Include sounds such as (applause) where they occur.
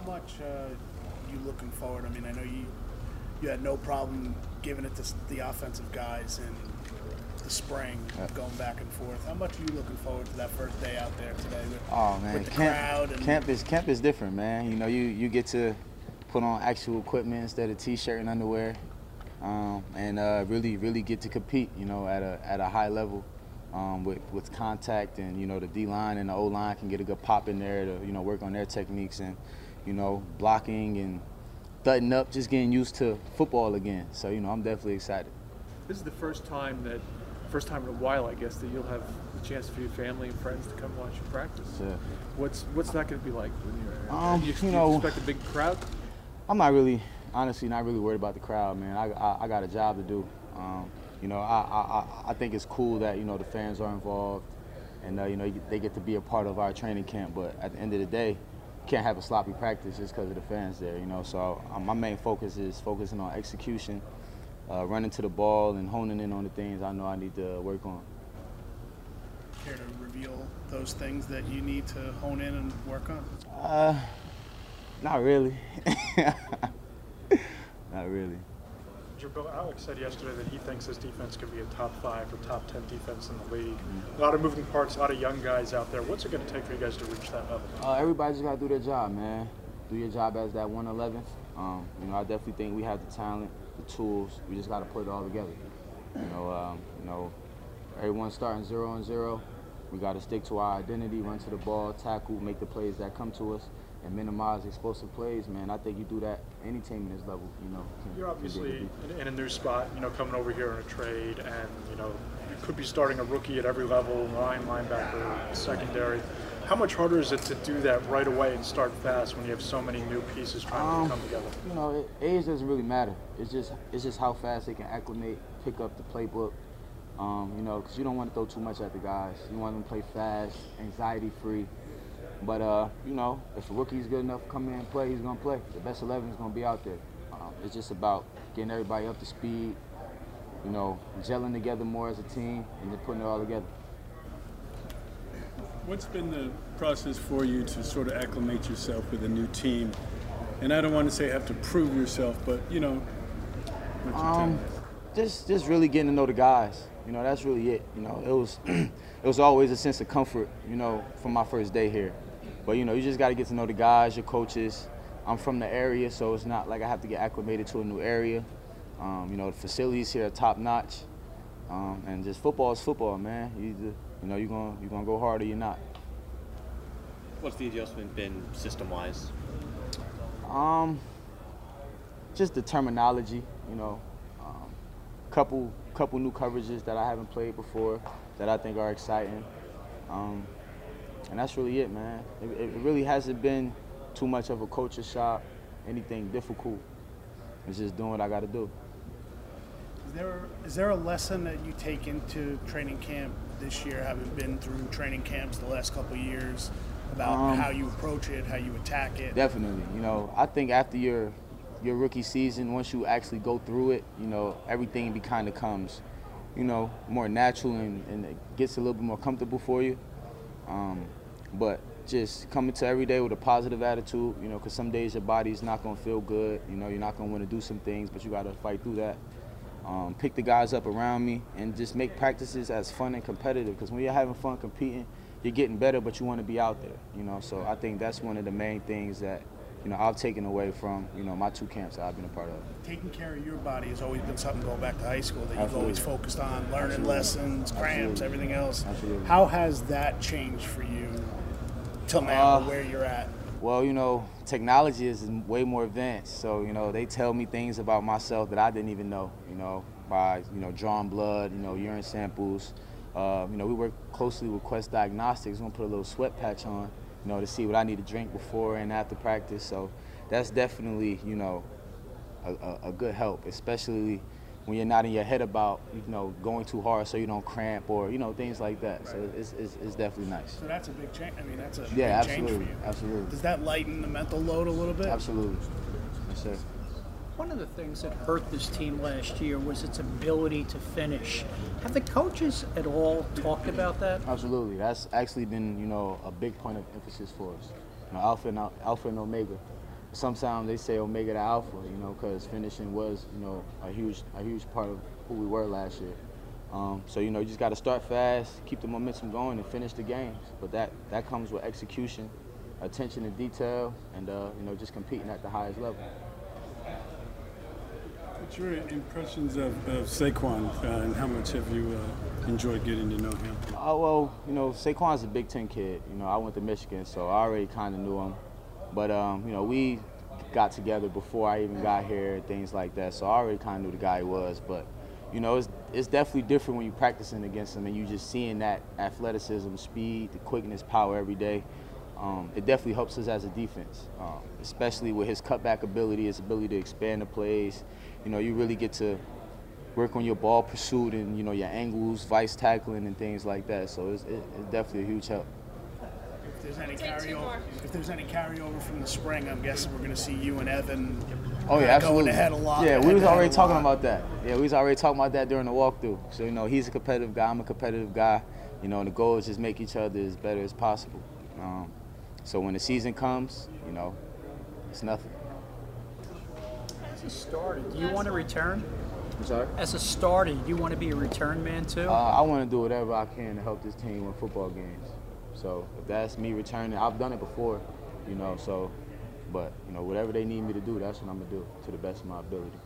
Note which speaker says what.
Speaker 1: How much uh, you looking forward? I mean, I know you you had no problem giving it to the offensive guys in the spring,
Speaker 2: Yeah.
Speaker 1: going back and forth. How much are you looking forward to that first day out there today with,
Speaker 2: Oh man,
Speaker 1: with the
Speaker 2: camp,
Speaker 1: crowd? And
Speaker 2: camp is camp is different, man. You know, you you get to put on actual equipment instead of t-shirt and underwear, um, and uh, really really get to compete. You know, at a at a high level. Um, with, with contact and you know the D line and the O line can get a good pop in there to you know work on their techniques and you know blocking and thudding up, just getting used to football again. So you know I'm definitely excited.
Speaker 3: This is the first time that, first time in a while, I guess, that you'll have the chance for your family and friends to come watch you practice.
Speaker 2: Yeah.
Speaker 3: What's what's that going to be like when you're?
Speaker 2: Um,
Speaker 3: you,
Speaker 2: you know-
Speaker 3: expect a big crowd?
Speaker 2: I'm not really, honestly, not really worried about the crowd, man. I, I, I got a job to do. Um, you know, I, I, I- think it's cool that, you know, the fans are involved and, uh, you know, they get to be a part of our training camp. But at the end of the day, can't have a sloppy practice just because of the fans there, you know. So um, my main focus is focusing on execution, uh, running to the ball and honing in on the things I know I need to work on.
Speaker 1: care to reveal those things that you need to hone in and work on?
Speaker 2: Uh, not really. (laughs) not really.
Speaker 4: Bill, Alex said yesterday that he thinks this defense could be a top five or top ten defense in the league. A lot of moving parts, a lot of young guys out there. What's it going to take for you guys to reach that level?
Speaker 2: Uh, everybody just got to do their job, man. Do your job as that 111th. Um, you know, I definitely think we have the talent, the tools. We just got to put it all together. You know, um, you know, everyone's starting zero and zero. We got to stick to our identity, run to the ball, tackle, make the plays that come to us, and minimize explosive plays. Man, I think you do that any team in this level. You know, can-
Speaker 4: You're
Speaker 2: can be able to
Speaker 4: obviously in, a new spot, you know, coming over here on a trade, and you know, you could be starting a rookie at every level, line, linebacker, secondary. How much harder is it to do that right away and start fast when you have so many new pieces trying
Speaker 2: Um,
Speaker 4: to come together?
Speaker 2: You know, it, age doesn't really matter. It's just it's just how fast they can acclimate, pick up the playbook. Um, you know, because you don't want to throw too much at the guys. You want them to play fast, anxiety free. But uh, you know, if a rookie's good enough to come in and play, he's gonna play. The best eleven is gonna be out there. Um, it's just about getting everybody up to speed. You know, gelling together more as a team and just putting it all together.
Speaker 5: What's been the process for you to sort of acclimate yourself with a new team? And I don't want to say have to prove yourself, but you know,
Speaker 2: Um, just just really getting to know the guys. You know, that's really it. You know, it was (clears throat) it was always a sense of comfort. You know, from my first day here. But you know, you just got to get to know the guys, your coaches. I'm from the area, so it's not like I have to get acclimated to a new area. Um, you know, the facilities here are top notch, um, and just football is football, man. You you know, you're gonna you're gonna go hard or you're not.
Speaker 6: What's the adjustment been system-wise?
Speaker 2: Um, just the terminology, you know. Um, couple couple new coverages that I haven't played before that I think are exciting. Um, and that's really it, man. It, it really hasn't been too much of a culture shock, anything difficult. It's just doing what I got to do.
Speaker 1: Is there is there a lesson that you take into training camp this year, having been through training camps the last couple years, about
Speaker 2: Um,
Speaker 1: how you approach it, how you attack it?
Speaker 2: Definitely. You know, I think after your your rookie season, once you actually go through it, you know, everything kind of comes, you know, more natural and, and it gets a little bit more comfortable for you. Um, but just coming to every day with a positive attitude, you know, because some days your body's not going to feel good. You know, you're not going to want to do some things, but you got to fight through that. Um, pick the guys up around me and just make practices as fun and competitive. Because when you're having fun competing, you're getting better, but you want to be out there. You know, so I think that's one of the main things that you know I've taken away from you know my two camps that I've been a part of.
Speaker 1: Taking care of your body has always been something going back to high school that you've
Speaker 2: Absolutely.
Speaker 1: always focused on, learning
Speaker 2: Absolutely.
Speaker 1: lessons, cramps,
Speaker 2: Absolutely.
Speaker 1: everything else.
Speaker 2: Absolutely.
Speaker 1: How has that changed for you till now,
Speaker 2: Uh,
Speaker 1: where you're at?
Speaker 2: Well, you know, technology is way more advanced. So, you know, they tell me things about myself that I didn't even know, you know, by, you know, drawing blood, you know, urine samples. Uh, you know, we work closely with Quest Diagnostics. We're going to put a little sweat patch on, you know, to see what I need to drink before and after practice. So that's definitely, you know, a, a, a good help, especially when you're not in your head about, you know, going too hard so you don't cramp or, you know, things like that. So it's, it's, it's definitely nice.
Speaker 1: So that's a big change. I mean, that's a
Speaker 2: Yeah,
Speaker 1: big change for
Speaker 2: absolutely.
Speaker 1: you.
Speaker 2: Absolutely.
Speaker 1: Does that lighten the mental load a little bit?
Speaker 2: Absolutely. Yes, sir.
Speaker 7: One of the things that hurt this team last year was its ability to finish. Have the coaches at all talked about that?
Speaker 2: Absolutely. That's actually been, you know, a big point of emphasis for us. You know, Alpha and Alpha and Omega. sometimes they say Omega to Alpha, you know, because finishing was, you know, a huge, a huge part of who we were last year. Um, so you know, you just got to start fast, keep the momentum going, and finish the games. But that that comes with execution, attention to detail, and uh, you know, just competing at the highest level.
Speaker 5: What's your impressions of, of Saquon uh, and how much have you uh, enjoyed getting to know him?
Speaker 2: Oh well, you know, Saquon's a Big Ten kid. You know, I went to Michigan, so I already kind of knew him. But um, you know, we got together before I even got here, things like that. So I already kind of knew the guy he was. But you know, it's it's definitely different when you're practicing against him and you're just seeing that athleticism, speed, the quickness, power every day. Um, it definitely helps us as a defense, um, especially with his cutback ability, his ability to expand the plays. You know, you really get to work on your ball pursuit and you know your angles, vice tackling, and things like that. So it's, it, it's definitely a huge help.
Speaker 1: If there's any carryover, if there's any carryover from the spring, I'm guessing we're going to see you and Evan.
Speaker 2: Oh yeah,
Speaker 1: uh,
Speaker 2: absolutely.
Speaker 1: Going ahead a lot.
Speaker 2: Yeah, we was already talking about that. Yeah, we was already talking about that during the walkthrough. So you know, he's a competitive guy. I'm a competitive guy. You know, and the goal is just make each other as better as possible. Um, so when the season comes, you know, it's nothing.
Speaker 7: As a starter, do you want to return?
Speaker 2: I'm sorry.
Speaker 7: As a starter, do you want to be a return man too?
Speaker 2: Uh, I want to do whatever I can to help this team win football games. So if that's me returning, I've done it before, you know. So, but you know, whatever they need me to do, that's what I'm gonna do to the best of my ability.